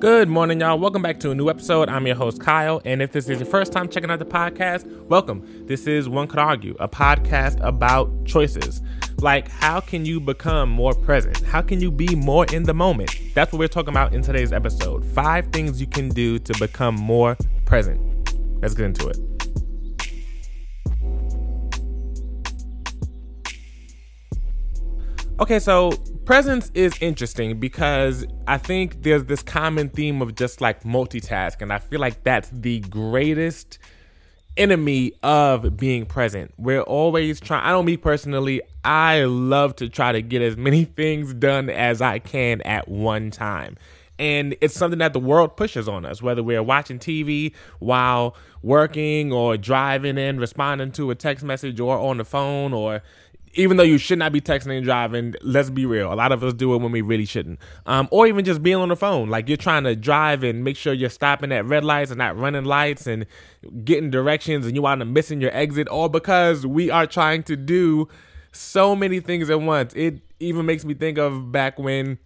Good morning, y'all. Welcome back to a new episode. I'm your host, Kyle. And if this is your first time checking out the podcast, welcome. This is One Could Argue, a podcast about choices. Like, how can you become more present? How can you be more in the moment? That's what we're talking about in today's episode. Five things you can do to become more present. Let's get into it. Okay, so presence is interesting because I think there's this common theme of just like multitask, and I feel like that's the greatest enemy of being present. We're always trying, I know me personally, I love to try to get as many things done as I can at one time. And it's something that the world pushes on us, whether we're watching TV while working or driving in, responding to a text message or on the phone or even though you should not be texting and driving, let's be real. A lot of us do it when we really shouldn't. Um, or even just being on the phone. Like you're trying to drive and make sure you're stopping at red lights and not running lights and getting directions and you wind up missing your exit, all because we are trying to do so many things at once. It even makes me think of back when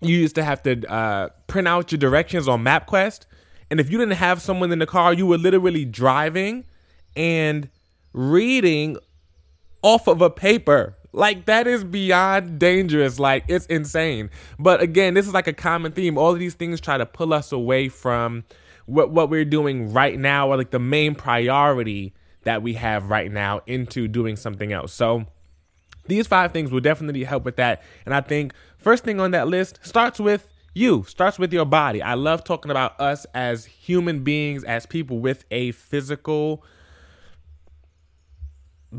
you used to have to uh, print out your directions on MapQuest. And if you didn't have someone in the car, you were literally driving and reading off of a paper. Like that is beyond dangerous. Like it's insane. But again, this is like a common theme. All of these things try to pull us away from what what we're doing right now or like the main priority that we have right now into doing something else. So these five things will definitely help with that. And I think first thing on that list starts with you, starts with your body. I love talking about us as human beings, as people with a physical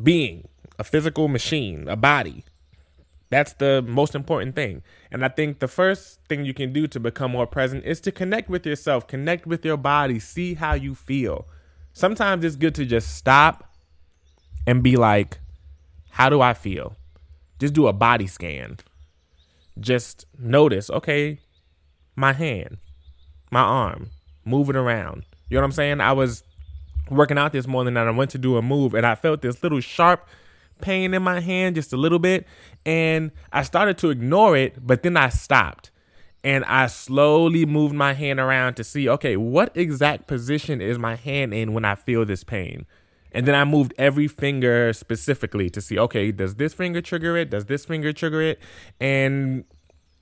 being a physical machine, a body. That's the most important thing. And I think the first thing you can do to become more present is to connect with yourself, connect with your body, see how you feel. Sometimes it's good to just stop and be like, how do I feel? Just do a body scan. Just notice, okay, my hand, my arm, move it around. You know what I'm saying? I was working out this morning and I went to do a move and I felt this little sharp pain in my hand just a little bit. And I started to ignore it, but then I stopped. And I slowly moved my hand around to see, okay, what exact position is my hand in when I feel this pain? And then I moved every finger specifically to see, okay, does this finger trigger it? Does this finger trigger it? And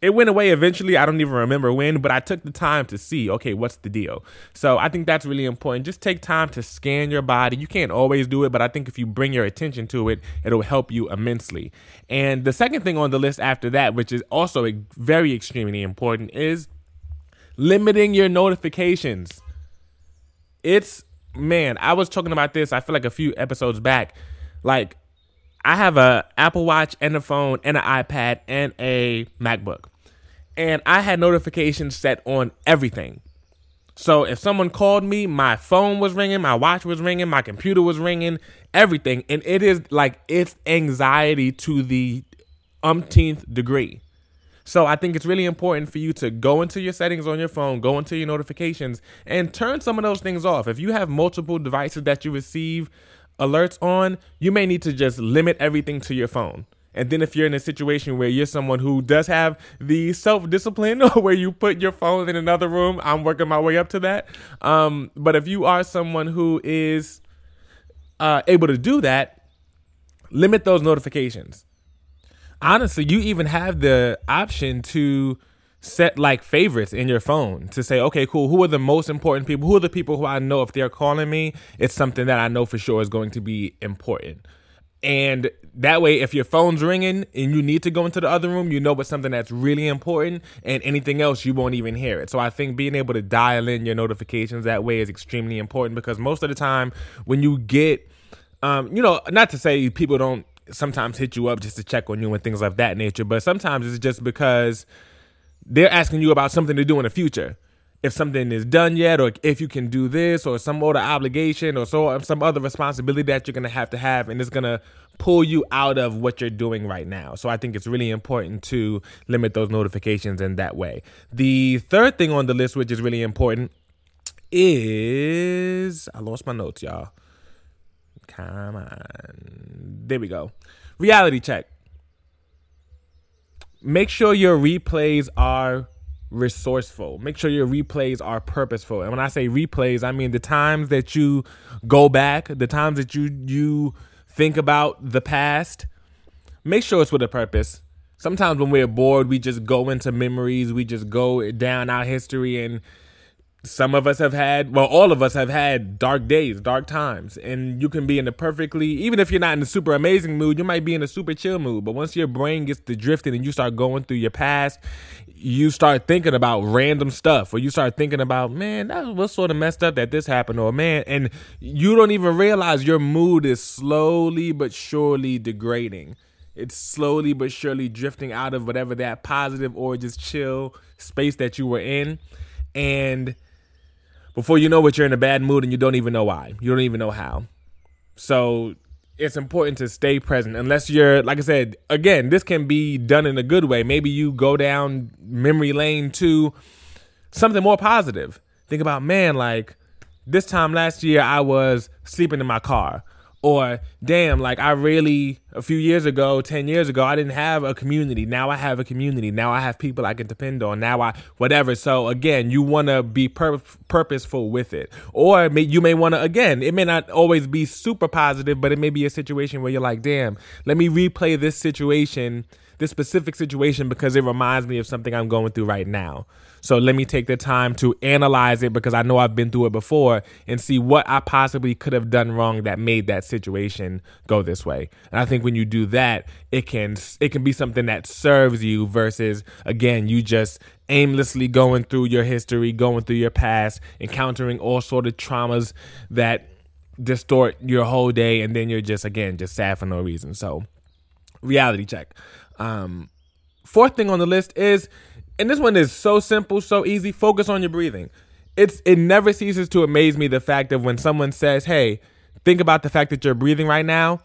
it went away eventually. I don't even remember when, but I took the time to see, okay, what's the deal? So I think that's really important. Just take time to scan your body. You can't always do it, but I think if you bring your attention to it, it'll help you immensely. And the second thing on the list after that, which is also very extremely important, is limiting your notifications. It's, man, I was talking about this, I feel like a few episodes back. Like, I have a Apple Watch and a phone and an iPad and a MacBook and I had notifications set on everything. So if someone called me, my phone was ringing, my watch was ringing, my computer was ringing, everything. And it is like it's anxiety to the umpteenth degree. So I think it's really important for you to go into your settings on your phone, go into your notifications, and turn some of those things off. If you have multiple devices that you receive alerts on, you may need to just limit everything to your phone. And then if you're in a situation where you're someone who does have the self discipline or where you put your phone in another room, I'm working my way up to that. Um, but if you are someone who is uh, able to do that, limit those notifications. Honestly, you even have the option to set like favorites in your phone to say, okay, cool, who are the most important people? Who are the people who I know if they're calling me, it's something that I know for sure is going to be important. And that way, if your phone's ringing and you need to go into the other room, you know it's something that's really important, and anything else, you won't even hear it. So I think being able to dial in your notifications that way is extremely important because most of the time, when you get, um, you know, not to say people don't sometimes hit you up just to check on you and things of that nature, but sometimes it's just because they're asking you about something to do in the future if something is done yet or if you can do this or some other obligation or so some other responsibility that you're going to have to have and it's going to pull you out of what you're doing right now. So I think it's really important to limit those notifications in that way. The third thing on the list which is really important is I lost my notes, y'all. Come on. There we go. Reality check. Make sure your replays are resourceful. Make sure your replays are purposeful. And when I say replays, I mean the times that you go back, the times that you you think about the past. Make sure it's with a purpose. Sometimes when we're bored, we just go into memories, we just go down our history and some of us have had well all of us have had dark days dark times and you can be in a perfectly even if you're not in a super amazing mood you might be in a super chill mood but once your brain gets to drifting and you start going through your past you start thinking about random stuff or you start thinking about man that was sort of messed up that this happened or man and you don't even realize your mood is slowly but surely degrading. It's slowly but surely drifting out of whatever that positive or just chill space that you were in and before you know it, you're in a bad mood and you don't even know why. You don't even know how. So it's important to stay present unless you're like I said, again, this can be done in a good way. Maybe you go down memory lane to something more positive. Think about, man, like this time last year I was sleeping in my car or damn like i really a few years ago 10 years ago i didn't have a community. Now i have a community. Now i have people i can depend on. Now i whatever. So again you want to be pur- purposeful with it. Or may, you may want to again it may not always be super positive but it may be a situation where you're like damn let me replay this situation this specific situation because it reminds me of something i'm going through right now so let me take the time to analyze it because I know I've been through it before and see what I possibly could have done wrong that made that situation go this way. And I think when you do that, it can it can be something that serves you versus again, you just aimlessly going through your history, going through your past, encountering all sort of traumas that distort your whole day and then you're just again just sad for no reason. So reality check. Um fourth thing on the list is and this one is so simple, so easy. Focus on your breathing. It's it never ceases to amaze me the fact of when someone says, "Hey, think about the fact that you're breathing right now."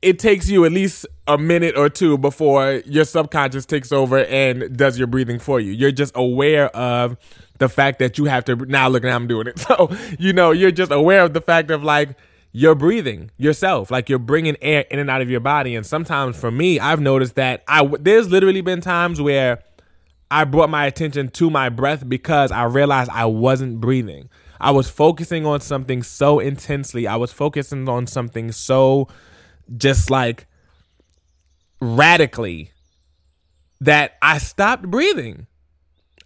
It takes you at least a minute or two before your subconscious takes over and does your breathing for you. You're just aware of the fact that you have to now look at how I'm doing it. So, you know, you're just aware of the fact of like you're breathing yourself like you're bringing air in and out of your body and sometimes for me i've noticed that i there's literally been times where I brought my attention to my breath because I realized I wasn't breathing. I was focusing on something so intensely. I was focusing on something so just like radically that I stopped breathing.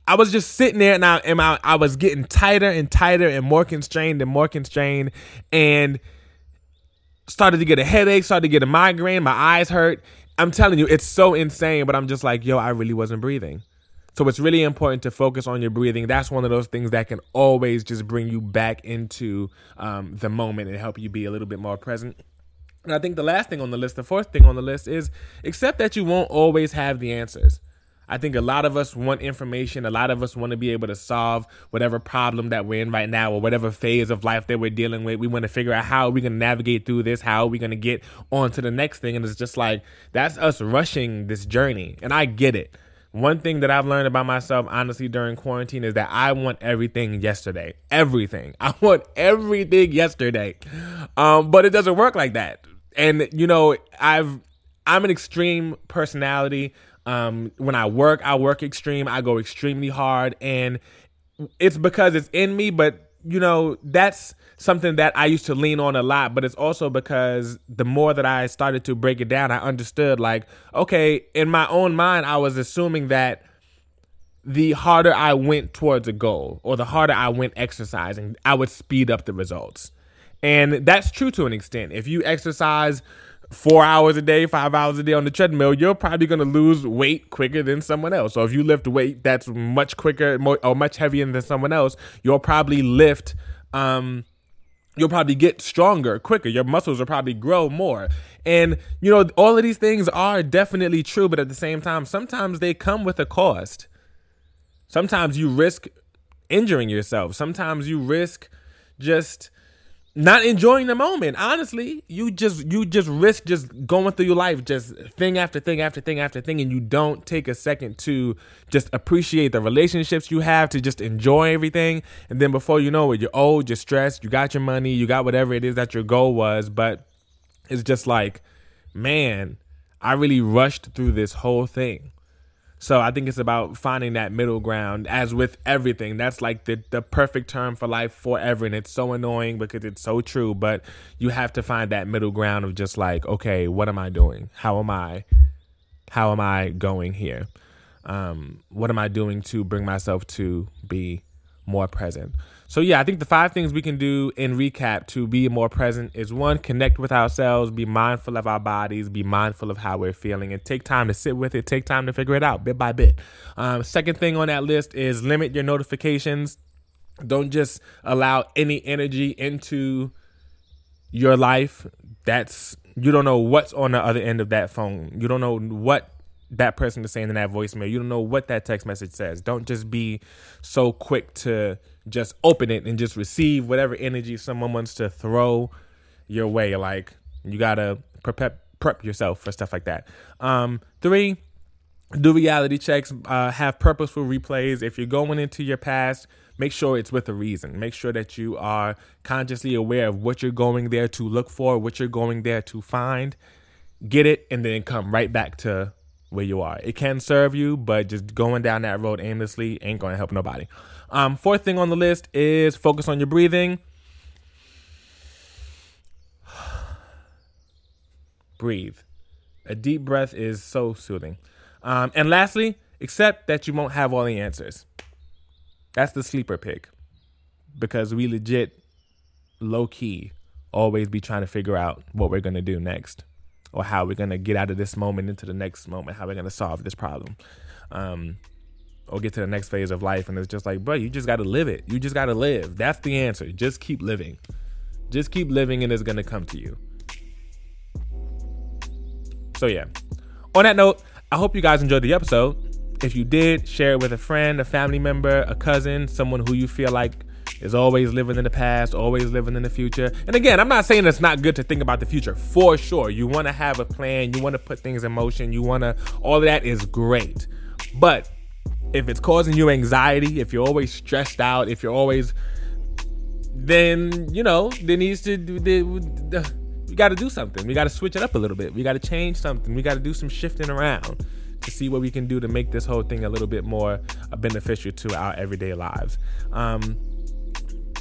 I was just sitting there and I, and I, I was getting tighter and tighter and more constrained and more constrained and started to get a headache, started to get a migraine, my eyes hurt. I'm telling you, it's so insane, but I'm just like, yo, I really wasn't breathing. So it's really important to focus on your breathing. That's one of those things that can always just bring you back into um, the moment and help you be a little bit more present. And I think the last thing on the list, the fourth thing on the list is accept that you won't always have the answers. I think a lot of us want information. A lot of us want to be able to solve whatever problem that we're in right now or whatever phase of life that we're dealing with. We want to figure out how we're going to navigate through this, how are we going to get on to the next thing. And it's just like, that's us rushing this journey. And I get it. One thing that I've learned about myself, honestly, during quarantine is that I want everything yesterday. Everything. I want everything yesterday. Um, but it doesn't work like that. And you know, I've I'm an extreme personality. Um, when I work, I work extreme. I go extremely hard, and it's because it's in me. But you know, that's something that I used to lean on a lot, but it's also because the more that I started to break it down, I understood like, okay, in my own mind, I was assuming that the harder I went towards a goal or the harder I went exercising, I would speed up the results. And that's true to an extent. If you exercise four hours a day, five hours a day on the treadmill, you're probably going to lose weight quicker than someone else. So if you lift weight that's much quicker or much heavier than someone else, you'll probably lift um, you'll probably get stronger quicker. Your muscles will probably grow more. And, you know, all of these things are definitely true, but at the same time, sometimes they come with a cost. Sometimes you risk injuring yourself. Sometimes you risk just not enjoying the moment. Honestly, you just you just risk just going through your life just thing after thing after thing after thing and you don't take a second to just appreciate the relationships you have to just enjoy everything and then before you know it you're old, you're stressed, you got your money, you got whatever it is that your goal was, but it's just like man, I really rushed through this whole thing. So I think it's about finding that middle ground. As with everything, that's like the the perfect term for life forever, and it's so annoying because it's so true. But you have to find that middle ground of just like, okay, what am I doing? How am I? How am I going here? Um, what am I doing to bring myself to be more present? So yeah, I think the five things we can do in recap to be more present is one, connect with ourselves, be mindful of our bodies, be mindful of how we're feeling, and take time to sit with it, take time to figure it out bit by bit. Um, second thing on that list is limit your notifications. Don't just allow any energy into your life. That's you don't know what's on the other end of that phone. You don't know what that person is saying in that voicemail. You don't know what that text message says. Don't just be so quick to just open it and just receive whatever energy someone wants to throw your way. Like you gotta prep prep yourself for stuff like that. Um, three, do reality checks. Uh, have purposeful replays. If you're going into your past, make sure it's with a reason. Make sure that you are consciously aware of what you're going there to look for, what you're going there to find. Get it, and then come right back to where you are. It can serve you, but just going down that road aimlessly ain't to help nobody. Um, fourth thing on the list is focus on your breathing. Breathe. A deep breath is so soothing. Um, and lastly, accept that you won't have all the answers. That's the sleeper pick because we legit, low key, always be trying to figure out what we're going to do next or how we're going to get out of this moment into the next moment, how we're going to solve this problem. Um, or get to the next phase of life. And it's just like, bro, you just got to live it. You just got to live. That's the answer. Just keep living. Just keep living and it's going to come to you. So, yeah. On that note, I hope you guys enjoyed the episode. If you did, share it with a friend, a family member, a cousin, someone who you feel like is always living in the past, always living in the future. And again, I'm not saying it's not good to think about the future. For sure. You want to have a plan, you want to put things in motion, you want to, all of that is great. But if it's causing you anxiety, if you're always stressed out, if you're always, then you know there needs to we got to do something. We got to switch it up a little bit. We got to change something. We got to do some shifting around to see what we can do to make this whole thing a little bit more beneficial to our everyday lives. Um,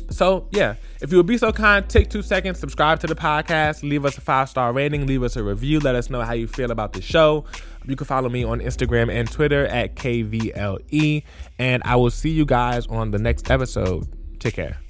so yeah, if you would be so kind, take two seconds, subscribe to the podcast, leave us a five star rating, leave us a review, let us know how you feel about the show. You can follow me on Instagram and Twitter at KVLE. And I will see you guys on the next episode. Take care.